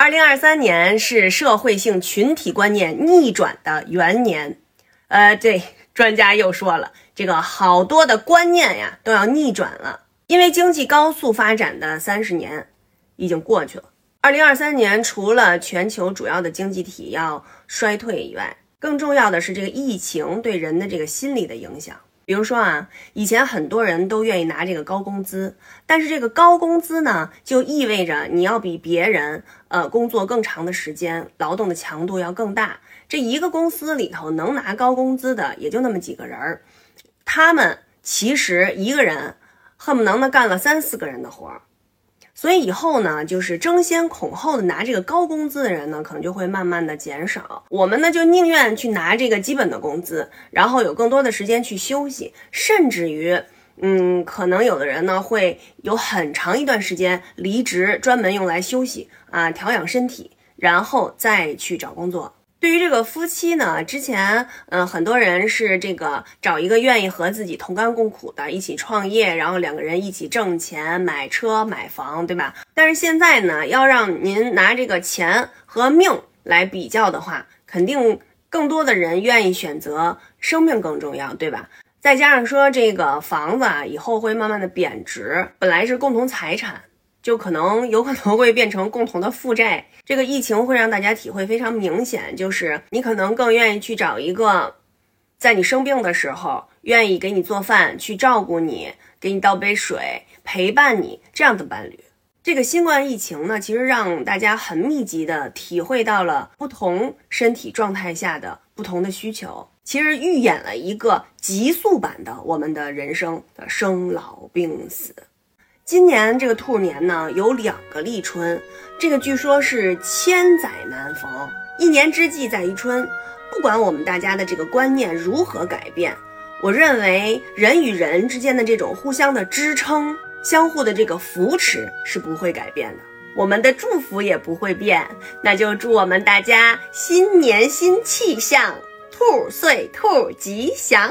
二零二三年是社会性群体观念逆转的元年。呃，对，专家又说了，这个好多的观念呀都要逆转了，因为经济高速发展的三十年已经过去了。二零二三年，除了全球主要的经济体要衰退以外，更重要的是这个疫情对人的这个心理的影响。比如说啊，以前很多人都愿意拿这个高工资，但是这个高工资呢，就意味着你要比别人呃工作更长的时间，劳动的强度要更大。这一个公司里头能拿高工资的也就那么几个人儿，他们其实一个人恨不能的干了三四个人的活儿。所以以后呢，就是争先恐后的拿这个高工资的人呢，可能就会慢慢的减少。我们呢，就宁愿去拿这个基本的工资，然后有更多的时间去休息，甚至于，嗯，可能有的人呢，会有很长一段时间离职，专门用来休息啊，调养身体，然后再去找工作。对于这个夫妻呢，之前嗯，很多人是这个找一个愿意和自己同甘共苦的，一起创业，然后两个人一起挣钱买车买房，对吧？但是现在呢，要让您拿这个钱和命来比较的话，肯定更多的人愿意选择生命更重要，对吧？再加上说这个房子啊，以后会慢慢的贬值，本来是共同财产。就可能有可能会变成共同的负债。这个疫情会让大家体会非常明显，就是你可能更愿意去找一个，在你生病的时候愿意给你做饭、去照顾你、给你倒杯水、陪伴你这样的伴侣。这个新冠疫情呢，其实让大家很密集的体会到了不同身体状态下的不同的需求，其实预演了一个极速版的我们的人生的生老病死。今年这个兔年呢，有两个立春，这个据说是千载难逢，一年之计在于春。不管我们大家的这个观念如何改变，我认为人与人之间的这种互相的支撑、相互的这个扶持是不会改变的，我们的祝福也不会变。那就祝我们大家新年新气象，兔岁兔吉祥。